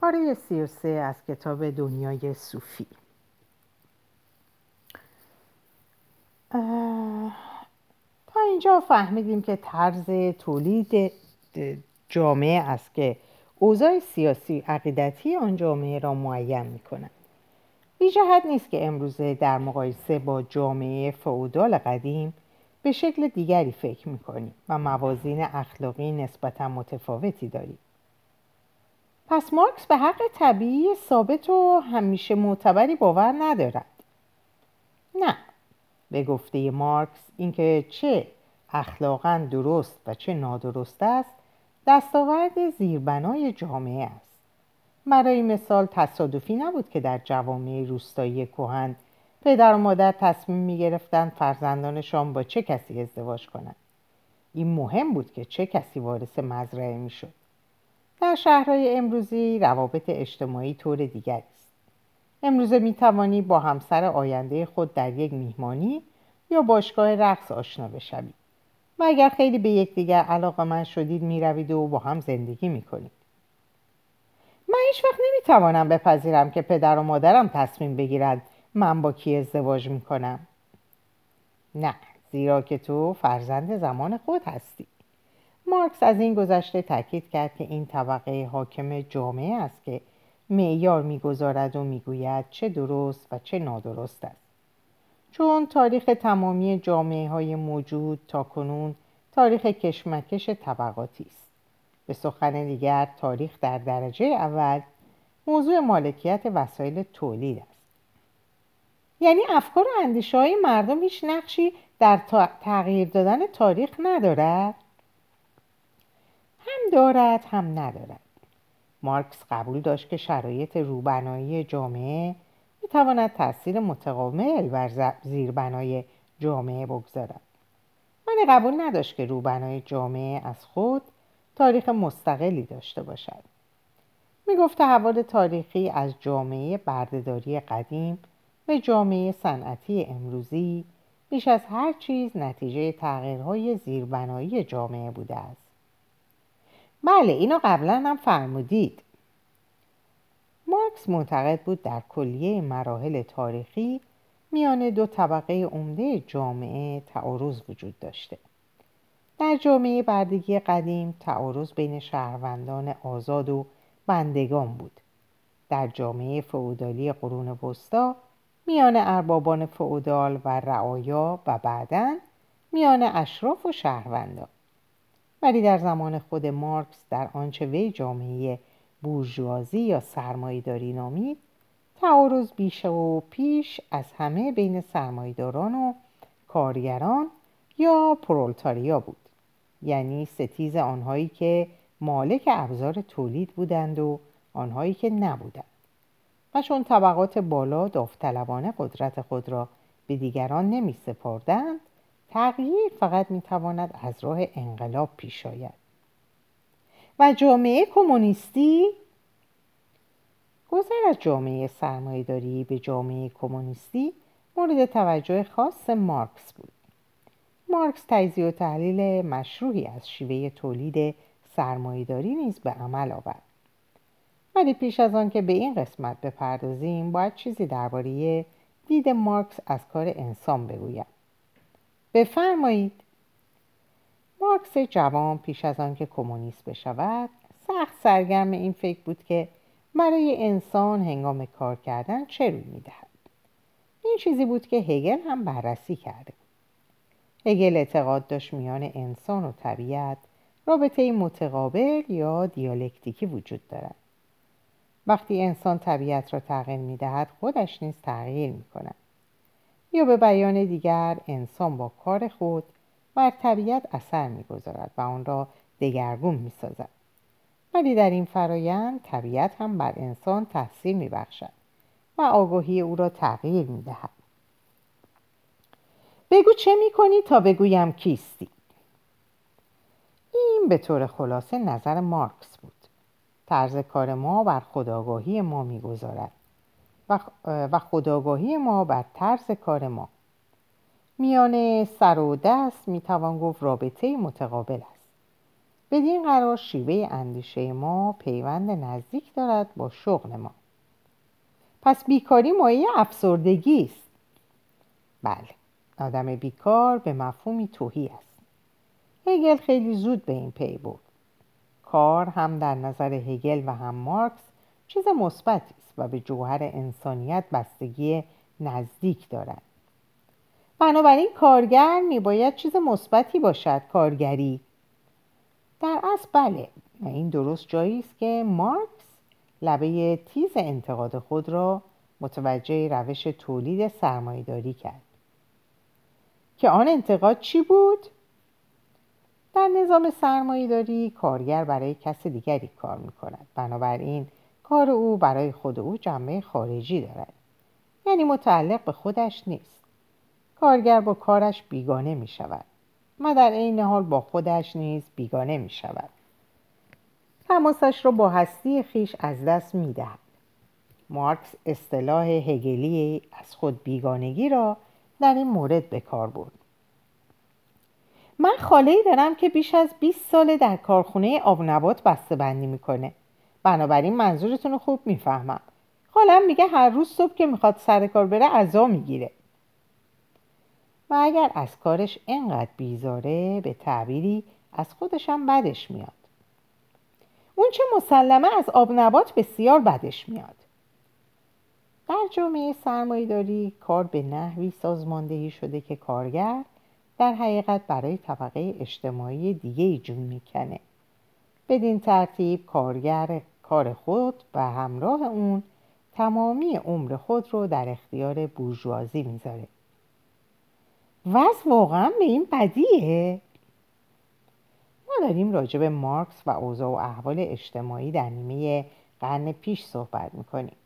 پاره سی و سه از کتاب دنیای صوفی. تا اینجا فهمیدیم که طرز تولید جامعه است که اوضاع سیاسی عقیدتی آن جامعه را معین می کند بی جهت نیست که امروزه در مقایسه با جامعه فعودال قدیم به شکل دیگری فکر می‌کنیم و موازین اخلاقی نسبتا متفاوتی داریم. پس مارکس به حق طبیعی ثابت و همیشه معتبری باور ندارد. نه به گفته مارکس اینکه چه اخلاقا درست و چه نادرست است دستاورد زیربنای جامعه است. برای مثال تصادفی نبود که در جوامع روستایی کهن پدر و مادر تصمیم می گرفتند فرزندانشان با چه کسی ازدواج کنند. این مهم بود که چه کسی وارث مزرعه می شد در شهرهای امروزی روابط اجتماعی طور دیگری است امروزه می توانی با همسر آینده خود در یک میهمانی یا باشگاه رقص آشنا بشوید و اگر خیلی به یکدیگر علاقه من شدید می روید و با هم زندگی می کنید. من هیچ وقت نمی توانم بپذیرم که پدر و مادرم تصمیم بگیرد من با کی ازدواج می کنم. نه زیرا که تو فرزند زمان خود هستی. مارکس از این گذشته تاکید کرد که این طبقه حاکم جامعه است که معیار می‌گذارد و می‌گوید چه درست و چه نادرست است. چون تاریخ تمامی جامعه های موجود تا کنون تاریخ کشمکش طبقاتی است. به سخن دیگر تاریخ در درجه اول موضوع مالکیت وسایل تولید است. یعنی افکار و اندیشه های مردم هیچ نقشی در تغییر دادن تاریخ ندارد؟ هم دارد هم ندارد. مارکس قبول داشت که شرایط روبنایی جامعه می‌تواند تاثیر متقابل بر زیربنای جامعه بگذارد. ولی قبول نداشت که روبنای جامعه از خود تاریخ مستقلی داشته باشد. می گفت تحول تاریخی از جامعه بردهداری قدیم به جامعه صنعتی امروزی بیش از هر چیز نتیجه تغییرهای زیربنایی جامعه بوده است. بله اینو قبلا هم فرمودید. مارکس معتقد بود در کلیه مراحل تاریخی میان دو طبقه عمده جامعه تعارض وجود داشته. در جامعه بردگی قدیم تعارض بین شهروندان آزاد و بندگان بود. در جامعه فئودالی قرون وسطا میان اربابان فئودال و رعایا و بعدا میان اشراف و شهروندان. ولی در زمان خود مارکس در آنچه وی جامعه بورژوازی یا سرمایهداری نامید تعارض بیش و پیش از همه بین سرمایهداران و کارگران یا پرولتاریا بود. یعنی ستیز آنهایی که مالک ابزار تولید بودند و آنهایی که نبودند. و چون طبقات بالا داوطلبانه قدرت خود را به دیگران نمی سپردند تغییر فقط می تواند از راه انقلاب پیش آید. و جامعه کمونیستی گذر از جامعه سرمایهداری به جامعه کمونیستی مورد توجه خاص مارکس بود. مارکس تجزیه و تحلیل مشروعی از شیوه تولید سرمایهداری نیز به عمل آورد. ولی پیش از آن که به این قسمت بپردازیم باید چیزی درباره دید مارکس از کار انسان بگویم بفرمایید. مارکس جوان پیش از آن که کمونیست بشود سخت سرگرم این فکر بود که برای انسان هنگام کار کردن چه روی می‌دهد. این چیزی بود که هگل هم بررسی کرده هگل اعتقاد داشت میان انسان و طبیعت رابطه متقابل یا دیالکتیکی وجود دارد. وقتی انسان طبیعت را تغییر می‌دهد خودش نیز تغییر می کند یا به بیان دیگر انسان با کار خود بر طبیعت اثر می‌گذارد و آن را دگرگون می‌سازد. ولی در این فرایند طبیعت هم بر انسان تاثیر میبخشد و آگاهی او را تغییر می‌دهد. بگو چه می‌کنی تا بگویم کیستی؟ این به طور خلاصه نظر مارکس بود. طرز کار ما بر خداگاهی ما می‌گذارد. و خداگاهی ما بر طرز کار ما. میان سر و دست می‌توان گفت رابطه متقابل است. بدین قرار شیوه اندیشه ما پیوند نزدیک دارد با شغل ما. پس بیکاری مایه افسردگی است. بله آدم بیکار به مفهومی توهی است. هگل خیلی زود به این پی برد. کار هم در نظر هگل و هم مارکس چیز مثبتی است و به جوهر انسانیت بستگی نزدیک دارد. بنابراین کارگر میباید چیز مثبتی باشد کارگری. در اصل بله و این درست جایی است که مارکس لبه تیز انتقاد خود را متوجه روش تولید سرمایهداری کرد. که آن انتقاد چی بود؟ در نظام سرمایهداری کارگر برای کس دیگری کار می کند بنابراین کار او برای خود او جنبه خارجی دارد. یعنی متعلق به خودش نیست. کارگر با کارش بیگانه می شود. و در عین حال با خودش نیز بیگانه می شود. تماسش را با هستی خیش از دست می دهد. مارکس اصطلاح هگلی از خود بیگانگی را در این مورد به کار برد. من خاله دارم که بیش از 20 ساله در کارخونه آب نبات بسته بندی می‌کنه. بنابراین منظورتون رو خوب می‌فهمم. خالم میگه هر روز صبح که می‌خواد سر کار بره عذا می‌گیره. و اگر از کارش انقدر بیزاره به تعبیری از خودشم بدش میاد. اون چه مسلمه از آب نبات بسیار بدش میاد. در جامعه سرمایهداری کار به نحوی سازماندهی شده که کارگر در حقیقت برای طبقه اجتماعی دیگه جون می‌کنه. بدین ترتیب کارگر کار خود و همراه اون تمامی عمر خود رو در اختیار بورژوازی می‌ذاره. وضع واقعا به این بدیه. ما داریم راجع به مارکس و اوضاع و احوال اجتماعی در نیمه قرن پیش صحبت می‌کنیم.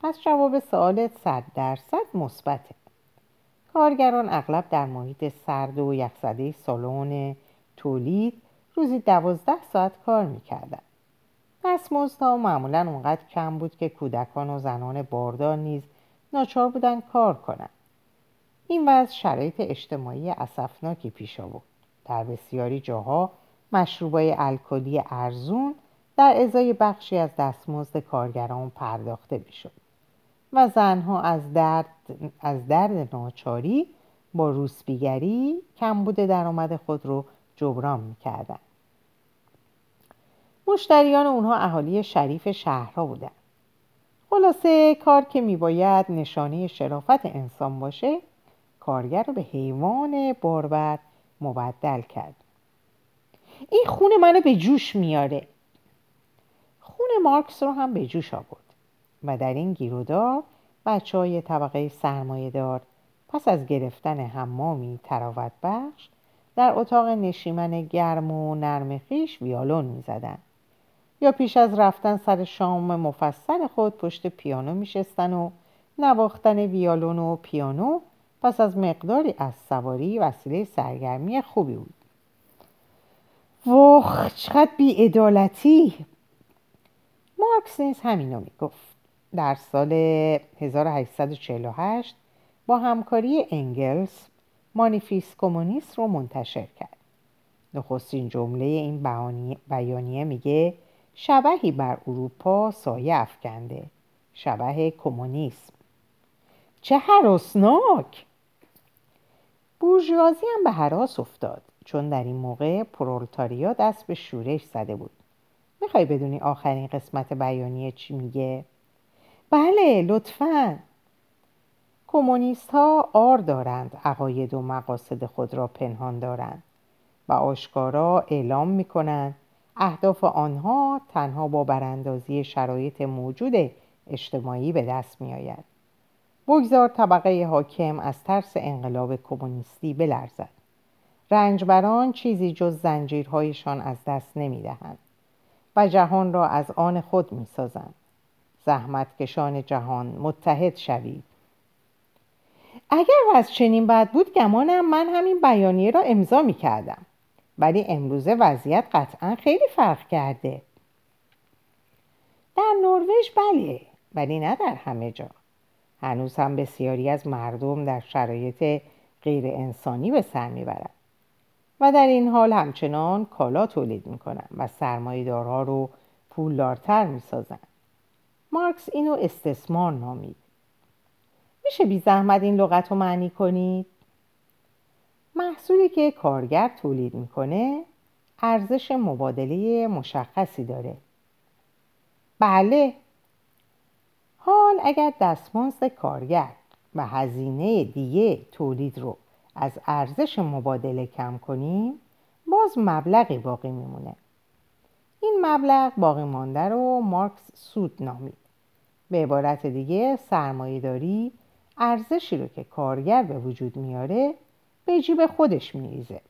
پس جواب سوالت صد درصد مثبته. کارگران اغلب در محیط سرد و یخزده سالن تولید روزی دوازده ساعت کار می‌کردند دستمزدها معمولا اونقدر کم بود که کودکان و زنان باردار نیز ناچار بودند کار کنند این وضع شرایط اجتماعی اسفناکی پیش آورد. در بسیاری جاها مشروبای الکلی ارزون در ازای بخشی از دستمزد کارگران پرداخته می‌شد و زنها از درد, از درد ناچاری با روسبیگری کمبود درآمد خود رو جبران می‌کردند مشتریان اونها اهالی شریف شهرها بودند خلاصه کار که میباید نشانه شرافت انسان باشه کارگر رو به حیوان باربر مبدل کرد. این خون منو به جوش میاره. خون مارکس رو هم به جوش آورد و در این گیرودار بچه های طبقه سرمایه دار پس از گرفتن حمامی تراوت بخش در اتاق نشیمن گرم و نرم خیش ویالون می زدن. یا پیش از رفتن سر شام مفصل خود پشت پیانو می شستن و نواختن ویالون و پیانو پس از مقداری از سواری وسیله سرگرمی خوبی بود. وخ چقدر بیعدالتی! مارکس نیز همینو می‌گفت. در سال 1848 با همکاری انگلس مانیفیس کمونیست رو منتشر کرد. نخستین جمله این بیانیه میگه شبهی بر اروپا سایه افکنده. شبه کمونیسم. چه حراسناک! بورژوازی هم به حراس افتاد چون در این موقع پرولتاریا دست به شورش زده بود. می‌خوای بدونی آخرین قسمت بیانیه چی میگه؟ بله لطفا. کمونیست ها آر دارند عقاید و مقاصد خود را پنهان دارند و آشکارا اعلام می‌کنند. اهداف آنها تنها با براندازی شرایط موجود اجتماعی به دست میآید. بگذار طبقه حاکم از ترس انقلاب کمونیستی بلرزد. رنجبران چیزی جز زنجیرهایشان از دست نمی‌دهند و جهان را از آن خود می‌سازند. زحمتکشان جهان متحد شوید. اگر از چنین بد بود گمانم من همین بیانیه را امضا می کردم ولی امروزه وضعیت قطعا خیلی فرق کرده. در نروژ بله ولی نه در همه جا. هنوز هم بسیاری از مردم در شرایط غیر انسانی به سر می‌برند. و در این حال همچنان کالا تولید می‌کنن و سرمایهدارها رو پولدارتر می‌سازن مارکس اینو استثمار نامید. میشه بی زحمت این لغت رو معنی کنید؟ محصولی که کارگر تولید می‌کنه ارزش مبادله مشخصی داره. بله. حال اگر دستمزد کارگر و هزینه دیگه تولید رو از ارزش مبادله کم کنیم باز مبلغی باقی میمونه. این مبلغ باقی مانده رو مارکس سود نامید. به عبارت دیگه سرمایه داری ارزشی رو که کارگر به وجود میاره به جیب خودش میریزه.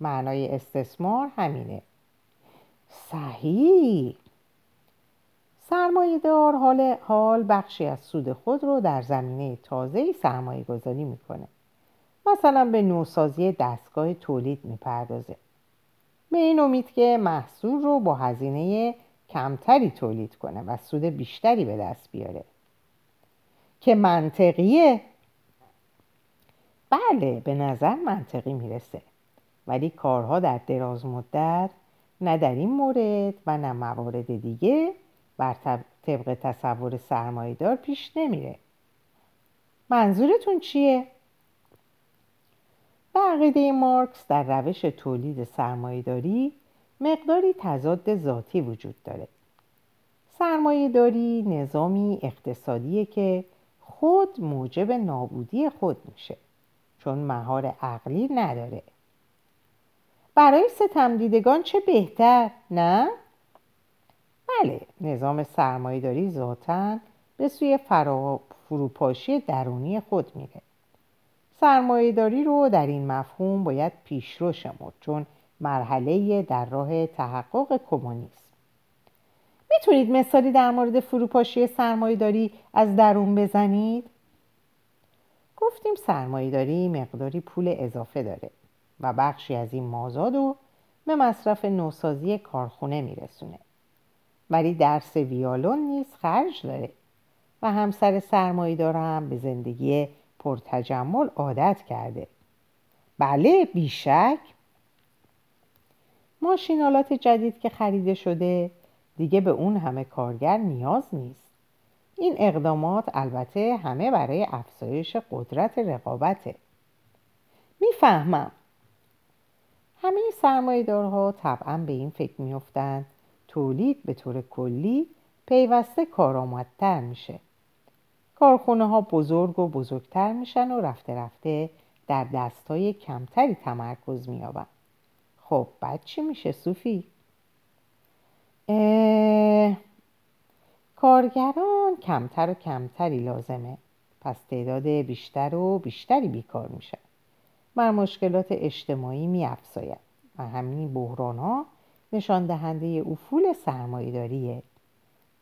معنای استثمار همینه. صحیح. سرمایه دار حال, حال بخشی از سود خود رو در زمینه تازه سرمایه گذاری می‌کنه. مثلا به نوسازی دستگاه تولید می‌پردازه. به این امید که محصول رو با هزینه کمتری تولید کنه و سود بیشتری به دست بیاره. که منطقیه. بله به نظر منطقی می‌رسه. ولی کارها در دراز مدت نه در این مورد و نه موارد دیگه بر طبق تصور سرمایدار پیش نمیره. منظورتون چیه؟ به عقیده مارکس در روش تولید سرمایهداری مقداری تضاد ذاتی وجود داره. سرمایهداری نظامی اقتصادیه که خود موجب نابودی خود میشه. چون مهار عقلی نداره. برای ستمدیدگان چه بهتر نه؟ بله نظام سرمایهداری ذاتا به سوی فروپاشی درونی خود میره. سرمایهداری رو در این مفهوم باید پیشرو شمرد چون مرحله در راه تحقق کمونیسم. می‌تونید مثالی در مورد فروپاشی سرمایهداری از درون بزنید؟ گفتیم سرمایهداری مقداری پول اضافه داره و بخشی از این مازاد رو به مصرف نوسازی کارخونه میرسونه. ولی درس ویالون نیز خرج داره و همسر سرمایهدار هم به زندگی پرتجمل عادت کرده. بله بیشک. ماشینالات جدید که خریده شده دیگه به اون همه کارگر نیاز نیست. این اقدامات البته همه برای افزایش قدرت رقابته. می‌فهمم. همه سرمایهدارها طبعا به این فکر میافتند. تولید به طور کلی پیوسته کارآمدتر میشه. کارخونه ها بزرگ و بزرگتر میشن و رفته رفته در دستای کمتری تمرکز مییابن. خب بعد چی میشه صوفی؟ کارگران کمتر و کمتری لازمه. پس تعداد بیشتر و بیشتری بیکار میشن و مشکلات اجتماعی میافزاید. و همین بحران ها نشان دهنده افول سرمایهداریه.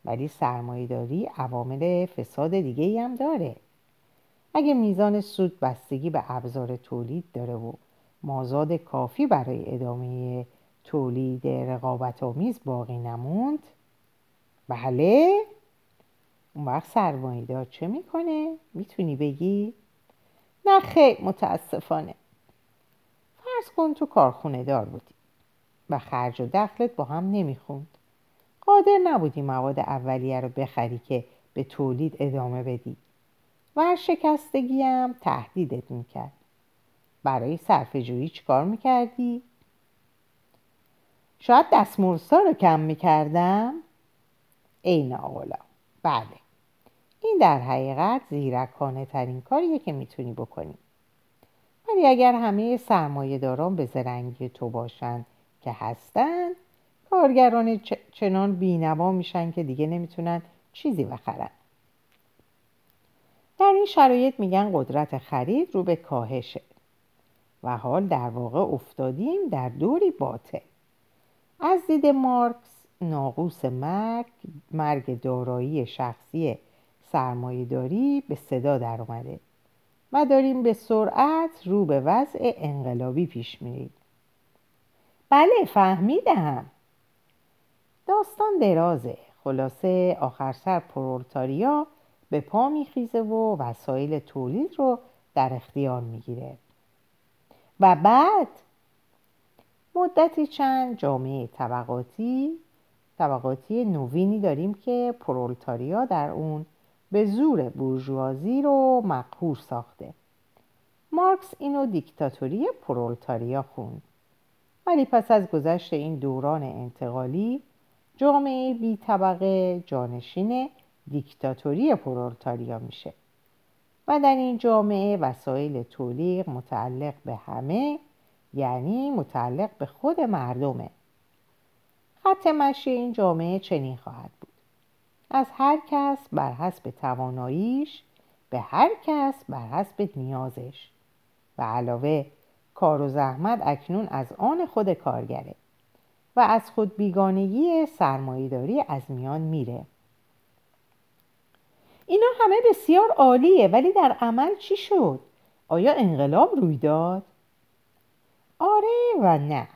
ولی سرمایهداری عوامل فساد دیگه ای هم داره. اگه میزان سود بستگی به ابزار تولید داره و مازاد کافی برای ادامه تولید رقابت آمیز باقی نموند بله اون وقت سرمایهدار چه می‌کنه؟ می‌تونی بگی؟ نه خیلی متاسفانه فرض کن تو کارخونه دار بودی و خرج و دخلت با هم نمی‌خوند قادر نبودی مواد اولیه رو بخری که به تولید ادامه بدی و شکستگی هم تهدیدت می‌کرد برای صرف جویی چیکار می‌کردی؟ شاید دستمرسا رو کم می‌کردم؟ ای ناغلا بله. این در حقیقت زیرکانه ترین کاریه که می‌تونی بکنی. ولی اگر همه سرمایه داران به زرنگی تو باشند که هستند کارگران چنان بینوا میشن که دیگه نمی‌تونن چیزی بخرن. در این شرایط میگن قدرت خرید رو به کاهشه. و حال در واقع افتادیم در دوری باطل. از دید مارکس ناقوس مرگ مرگ دارایی شخصی سرمایهداری به صدا در اومده و داریم به سرعت رو به وضع انقلابی پیش میریم. بله فهمیدم. داستان درازه. خلاصه آخر سر پرولتاریا به پا میخیزه و وسایل تولید رو در اختیار می‌گیره. و بعد مدتی چند جامعه طبقاتی طبقاتی نوینی داریم که پرولتاریا در اون به زور بورژوازی رو مقهور ساخته. مارکس اینو دیکتاتوری پرولتاریا خوند. ولی پس از گذشت این دوران انتقالی جامعه بی طبقه جانشین دیکتاتوری پرولتاریا میشه. و در این جامعه وسایل تولید متعلق به همه یعنی متعلق به خود مردمه خط مشی این جامعه چنین خواهد بود از هر کس بر حسب تواناییش به هر کس بر حسب نیازش و علاوه کار و زحمت اکنون از آن خود کارگره و از خود بیگانگی سرمایهداری از میان میره اینا همه بسیار عالیه ولی در عمل چی شد؟ آیا انقلاب روی داد؟ آره و نه.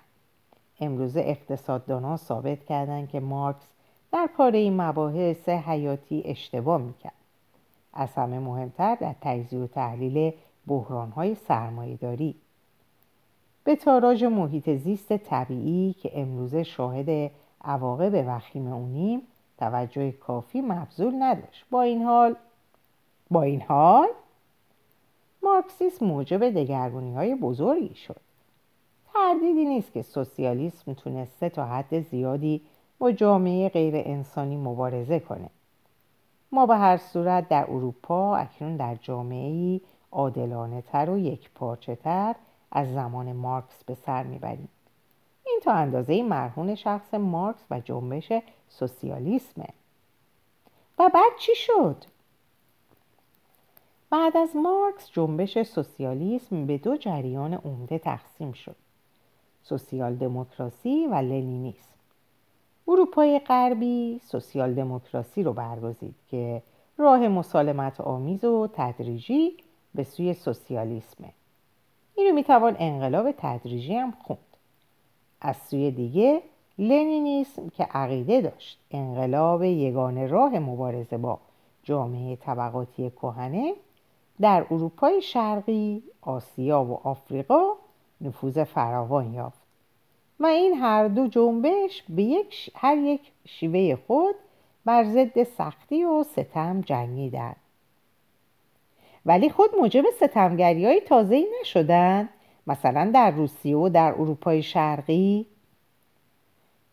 امروزه اقتصاددانان ثابت کردند که مارکس در پاره این مباحث حیاتی اشتباه می‌کرد. از همه مهمتر در تجزیه و تحلیل بحرانهای سرمایهداری. به تاراج محیط زیست طبیعی که امروزه شاهد عواقب وخیم اونیم توجه کافی مبذول نداشت. با این حال با این حال مارکسیسم موجب دگرگونی های بزرگی شد. تردیدی نیست که سوسیالیسم تونسته تا حد زیادی با جامعه غیر انسانی مبارزه کنه. ما به هر صورت در اروپا اکنون در جامعه عادلانه تر و یک پارچه تر از زمان مارکس به سر می‌بریم. این تا اندازه مرهون شخص مارکس و جنبش سوسیالیسمه. و بعد چی شد؟ بعد از مارکس جنبش سوسیالیسم به دو جریان عمده تقسیم شد. سوسیال دموکراسی و لنینیسم. اروپای غربی سوسیال دموکراسی رو برگزید که راه مسالمت آمیز و تدریجی به سوی سوسیالیسمه. اینو می‌توان انقلاب تدریجی هم خوند. از سوی دیگه لنینیسم که عقیده داشت انقلاب یگانه راه مبارزه با جامعه طبقاتی کهنه در اروپای شرقی، آسیا و آفریقا نفوذ فراوان یافت. و این هر دو جنبش به یک هر یک شیوه خود بر ضد سختی و ستم جنگیدند. ولی خود موجب ستمگری های تازه‌ای نشدن مثلا در روسیه و در اروپای شرقی.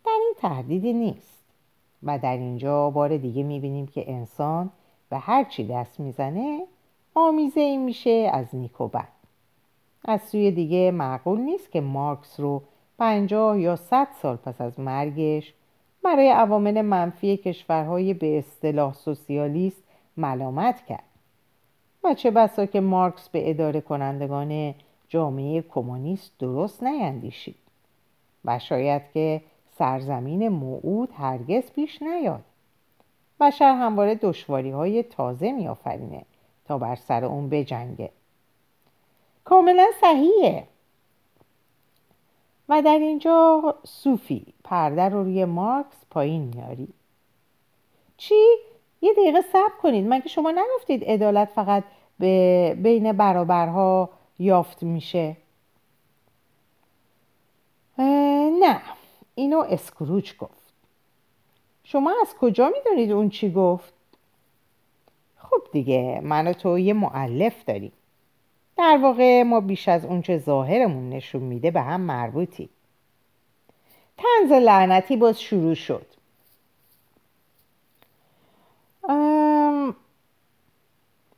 در این تردیدی نیست. و در اینجا بار دیگه می‌بینیم که انسان به هر چی دست می‌زنه آمیزه ای میشه از نیک و از سوی دیگه معقول نیست که مارکس رو پنجاه یا صد سال پس از مرگش برای عوامل منفی کشورهای به اصطلاح سوسیالیست ملامت کرد. و چه بسا که مارکس به اداره کنندگان جامعه کمونیست درست نیندیشید. و شاید که سرزمین موعود هرگز پیش نیاد. بشر همواره دشواری های تازه میآفرینه تا بر سر اون بجنگه. کاملا صحیحه. و در اینجا صوفی پرده رو روی مارکس پایین میاری. چی؟ یه دقیقه صبر کنید. مگه شما نگفتید عدالت فقط به بین برابرها یافت میشه؟ نه. اینو اسکروچ گفت. شما از کجا می‌دونید اون چی گفت؟ خب دیگه من و تو یه معلف داریم. در واقع ما بیش از اونچه ظاهرمون نشون میده به هم مربوطی تنز لعنتی باز شروع شد.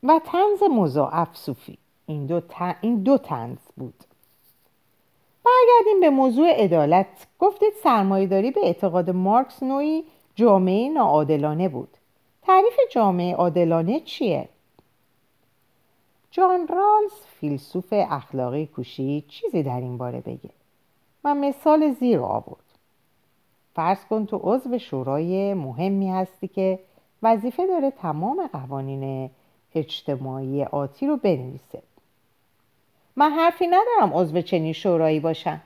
و تنز مضاعف صوفی. این دو, این دو تنز بود. برگردیم به موضوع عدالت. گفتید سرمایهداری به اعتقاد مارکس نوعی جامعه ناعادلانه بود. تعریف جامعه عادلانه چیه؟ جان رالز فیلسوف اخلاقی کوشید چیزی در این باره بگه. و مثال زیر آورد. فرض کن تو عضو شورای مهمی هستی که وظیفه داره تمام قوانین اجتماعی آتی رو بنویسه. من حرفی ندارم عضو چنین شورایی باشم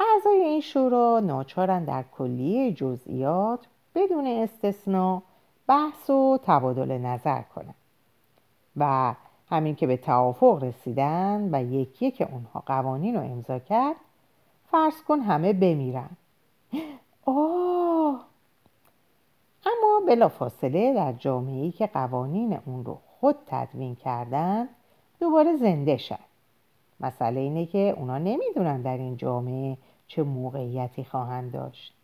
اعضای این شورا ناچارن در کلیه جزئیات بدون استثنا بحث و تبادل نظر کنند و همین که به توافق رسیدن و یکی که اونها قوانین رو امضا کرد فرض کن همه بمیرن. آه! اما بلافاصله در جامعه‌ای که قوانین اون رو خود تدوین کردن دوباره زنده شد. مسئله اینه که اونا نمی‌دونن در این جامعه چه موقعیتی خواهند داشت.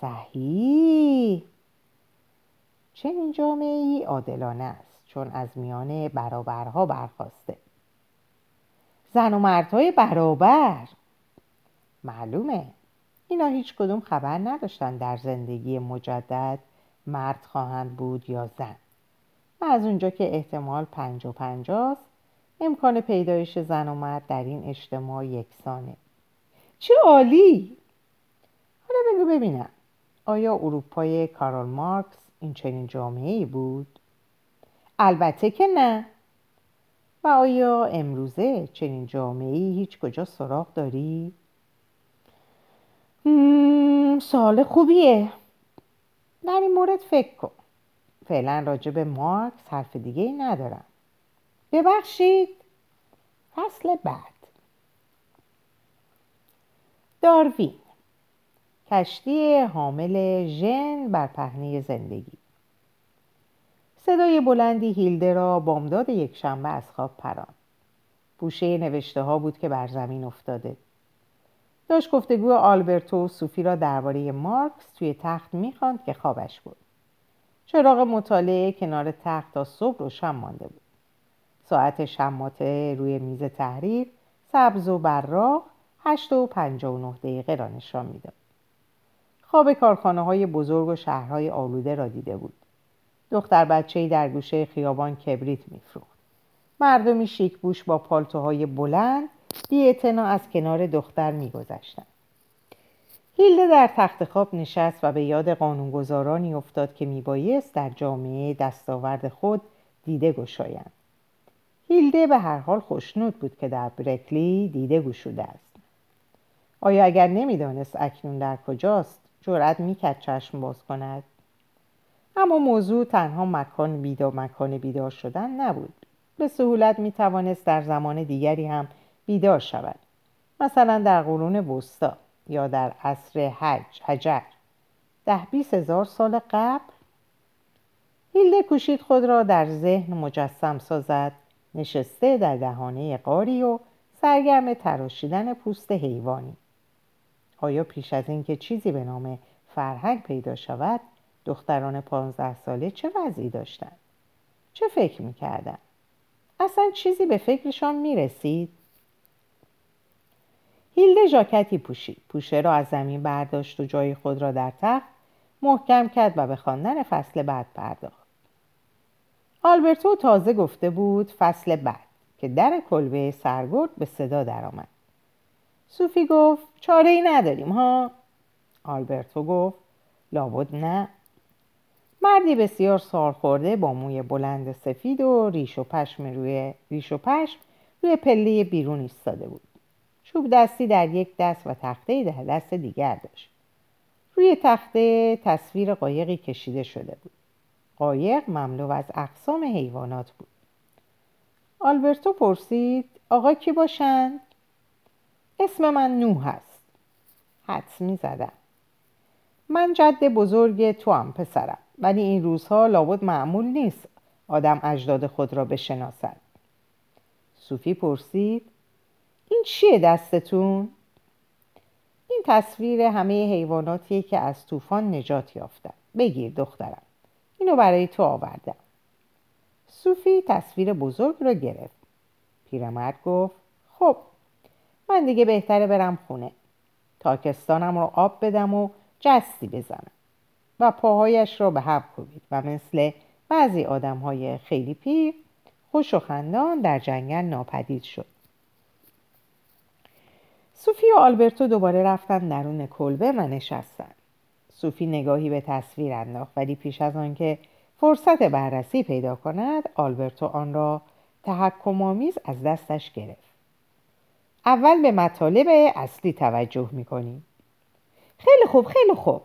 صحیح! چنین جامعه ای عادلانه است. چون از میان برابرها برخواسته. زن و مردهای برابر. معلومه. اینا هیچ کدوم خبر نداشتن در زندگی مجدد مرد خواهند بود یا زن. و از اونجا که احتمال پنج و پنجاست امکان پیدایش زن و مرد در این اجتماع یکسانه. چه عالی! حالا بگو ببینم آیا اروپای کارول مارکس این چنین جامعه ای بود؟ البته که نه. و آیا امروزه چنین جامعه ای هیچ کجا سراغ داری؟ سوال خوبیه. در این مورد فکر کن. فعلا راجع به مارکس حرف دیگه ای ندارم. ببخشید. فصل بعد. داروین کشتی حامل ژن بر پهنه زندگی. صدای بلندی هیلده را بامداد یک شنبه از خواب پران. بوشه نوشته ها بود که بر زمین افتاده. داشت گفتگو آلبرتو و صوفی را درباره مارکس توی تخت می‌خواند که خوابش بود چراغ مطالعه کنار تخت تا صبح روشن مانده بود. ساعت شماته روی میز تحریر سبز و براق هشت و پنجاه و نه دقیقه را نشان می‌داد. خواب کارخانه های بزرگ و شهرهای آلوده را دیده بود. دختر بچه در گوشه خیابان کبریت میفروخت. مردمی شیکبوش با پالتوهای بلند بی از کنار دختر میگذشتند. هیلده در تخت خواب نشست و به یاد قانونگذارانی افتاد که میبایست در جامعه دستاورد خود دیده گشایند. هیلده به هر حال خوشنود بود که در برکلی دیده گشوده است. آیا اگر نمی‌دانست اکنون در کجاست جرأت می‌کرد چشم باز کند؟ اما موضوع تنها مکان بیدار مکان بیدار شدن نبود. به سهولت می‌توانست در زمان دیگری هم بیدار شود. مثلا در قرون وسطا یا در عصر حج حجر. ده بیس هزار سال قبل هیلده کوشید خود را در ذهن مجسم سازد نشسته در دهانه قاری و سرگرم تراشیدن پوست حیوانی. آیا پیش از اینکه چیزی به نام فرهنگ پیدا شود دختران پانزده ساله چه وضعی داشتند چه فکر می‌کردند اصلا چیزی به فکرشان می‌رسید؟ هیلده ژاکتی پوشید. پوشه را از زمین برداشت و جای خود را در تخت محکم کرد و به خواندن فصل بعد پرداخت. آلبرتو تازه گفته بود فصل بعد که در کلبه سرگرد به صدا درآمد. صوفی گفت چاره ای نداریم ها؟ آلبرتو گفت لابد نه. مردی بسیار سال خورده با موی بلند سفید و ریش و پشم روی ریش و پشم روی پله بیرون ایستاده بود. چوب دستی در یک دست و تخته در دست دیگر داشت. روی تخته تصویر قایقی کشیده شده بود. قایق مملو از اقسام حیوانات بود. آلبرتو پرسید آقا کی باشند؟ اسم من نوح هست حدس می زدم من جد بزرگ تو هم پسرم. ولی این روزها لابد معمول نیست آدم اجداد خود را بشناسد. صوفی پرسید این چیه دستتون؟ این تصویر همه حیواناتیه که از طوفان نجات یافتن. بگیر دخترم اینو برای تو آوردم. صوفی تصویر بزرگ را گرفت. پیرمرد گفت خب من دیگه بهتره برم خونه. تاکستانم رو آب بدم و جستی بزنم. و پاهایش را به هم کوبید و مثل بعضی آدم های خیلی پیر خوش و خندان در جنگل ناپدید شد. صوفی و آلبرتو دوباره رفتن درون کلبه و نشستن. صوفی نگاهی به تصویر انداخت ولی پیش از آنکه فرصت بررسی پیدا کند آلبرتو آن را تحکم آمیز از دستش گرفت. اول به مطالب اصلی توجه می‌کنیم خیلی خوب خیلی خوب.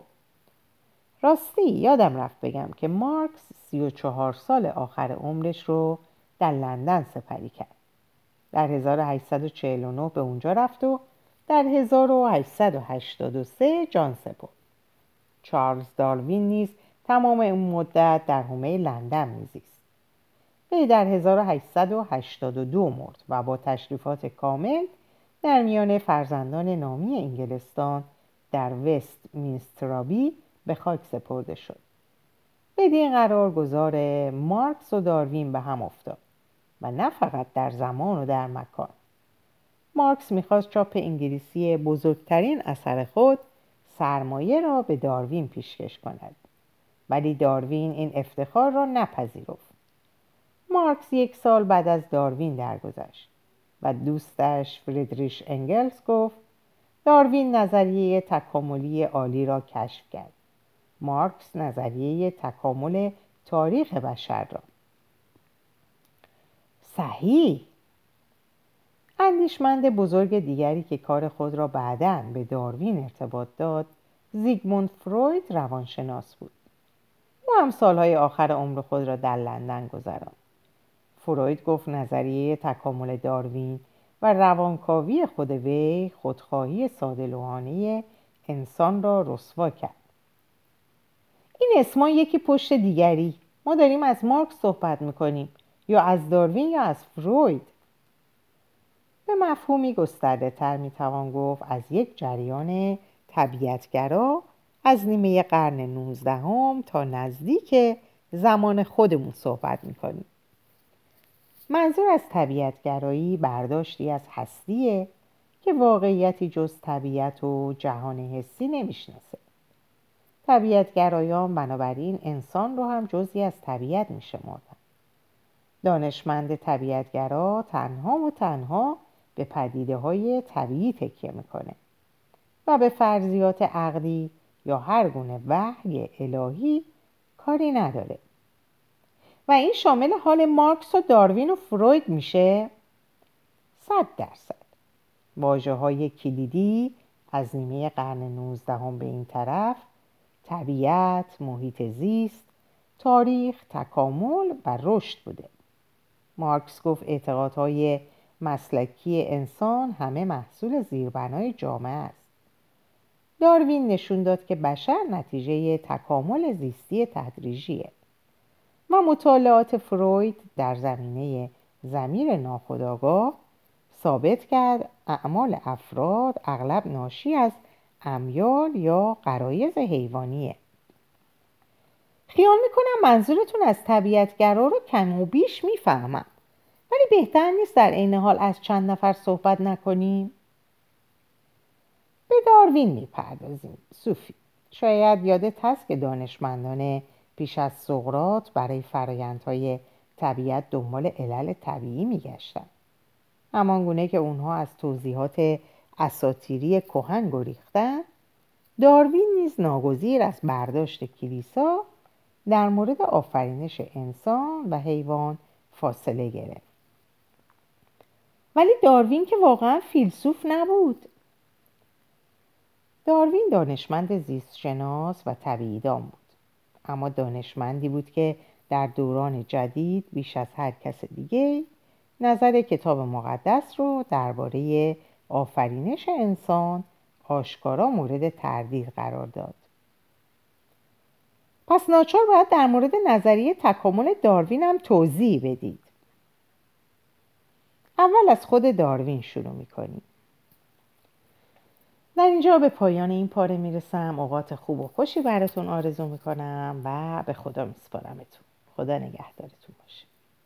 راستی یادم رفت بگم که مارکس سی و چهار سال آخر عمرش رو در لندن سپری کرد. در 1849 به اونجا رفت و در 1883 جان سپرد. چارلز داروین نیز تمام این مدت در حومه لندن میزیست. وی در 1882 مرد و با تشریفات کامل در میان فرزندان نامی انگلستان در وست مینسترابی به خاک سپرده شد. بدین قرار گذار مارکس و داروین به هم افتاد و نه فقط در زمان و در مکان. مارکس می‌خواست چاپ انگلیسی بزرگترین اثر خود سرمایه را به داروین پیشکش کند. ولی داروین این افتخار را نپذیرفت. مارکس یک سال بعد از داروین درگذشت و دوستش فریدریش انگلز گفت داروین نظریه تکاملی عالی را کشف کرد. مارکس نظریه تکامل تاریخ بشر را. صحیح. اندیشمند بزرگ دیگری که کار خود را بعدا به داروین ارتباط داد زیگموند فروید روانشناس بود. او هم سالهای آخر عمر خود را در لندن گذراند. فروید گفت نظریه تکامل داروین و روانکاوی خود وی خودخواهی سادلوحانه انسان را رسوا کرد. این اسما یکی پشت دیگری. ما داریم از مارکس صحبت می‌کنیم. یا از داروین یا از فروید. به مفهومی گسترده تر می‌توان گفت از یک جریان طبیعتگرا از نیمه قرن نوزدهم تا نزدیک زمان خودمون صحبت می‌کنیم. منظور از طبیعتگرایی برداشتی از هستیه که واقعیتی جز طبیعت و جهان حسی نمی‌شناسه. طبیعتگرایان بنابراین انسان رو هم جزی از طبیعت میشمردن. دانشمند طبیعتگرا تنها و تنها به پدیده های طبیعی تکیه می‌کنه و به فرضیات عقلی یا هر گونه وحی الهی کاری نداره. و این شامل حال مارکس و داروین و فروید میشه؟ صد درصد. واجه های کلیدی از نیمه قرن نوزدهم به این طرف طبیعت، محیط زیست، تاریخ، تکامل و رشد بوده. مارکس گفت اعتقادهای مسلکی انسان همه محصول زیربنای جامعه است. داروین نشون داد که بشر نتیجه تکامل زیستی تدریجیه. و مطالعات فروید در زمینه زمیر ناخودآگاه ثابت کرد اعمال افراد اغلب ناشی از امیال یا قرایز حیوانیه. خیال می‌کنم منظورتون از طبیعتگرا رو کم و بیش می‌فهمم. ولی بهتر نیست در عین حال از چند نفر صحبت نکنیم. به داروین می‌پردازیم. صوفی شاید یادت هست که دانشمندان پیش از سقرات برای فرایندهای طبیعت دنبال علل طبیعی میگشتن. همان گونه که اونها از توضیحات اساتیری کهن گریختن. داروین نیز ناگزیر از برداشت کلیسا در مورد آفرینش انسان و حیوان فاصله گرفت. ولی داروین که واقعا فیلسوف نبود. داروین دانشمند زیستشناس و طبیعیدان بود. اما دانشمندی بود که در دوران جدید بیش از هر کس دیگه نظر کتاب مقدس رو درباره آفرینش انسان آشکارا مورد تردید قرار داد. پس ناچار باید در مورد نظریه تکامل داروین هم توضیح بدید. اول از خود داروین شروع می‌کنیم. در اینجا به پایان این پاره می‌رسم. اوقات خوب و خوشی براتون آرزو می‌کنم و به خدا میسپارمتون. خدا نگهدارتون باشه.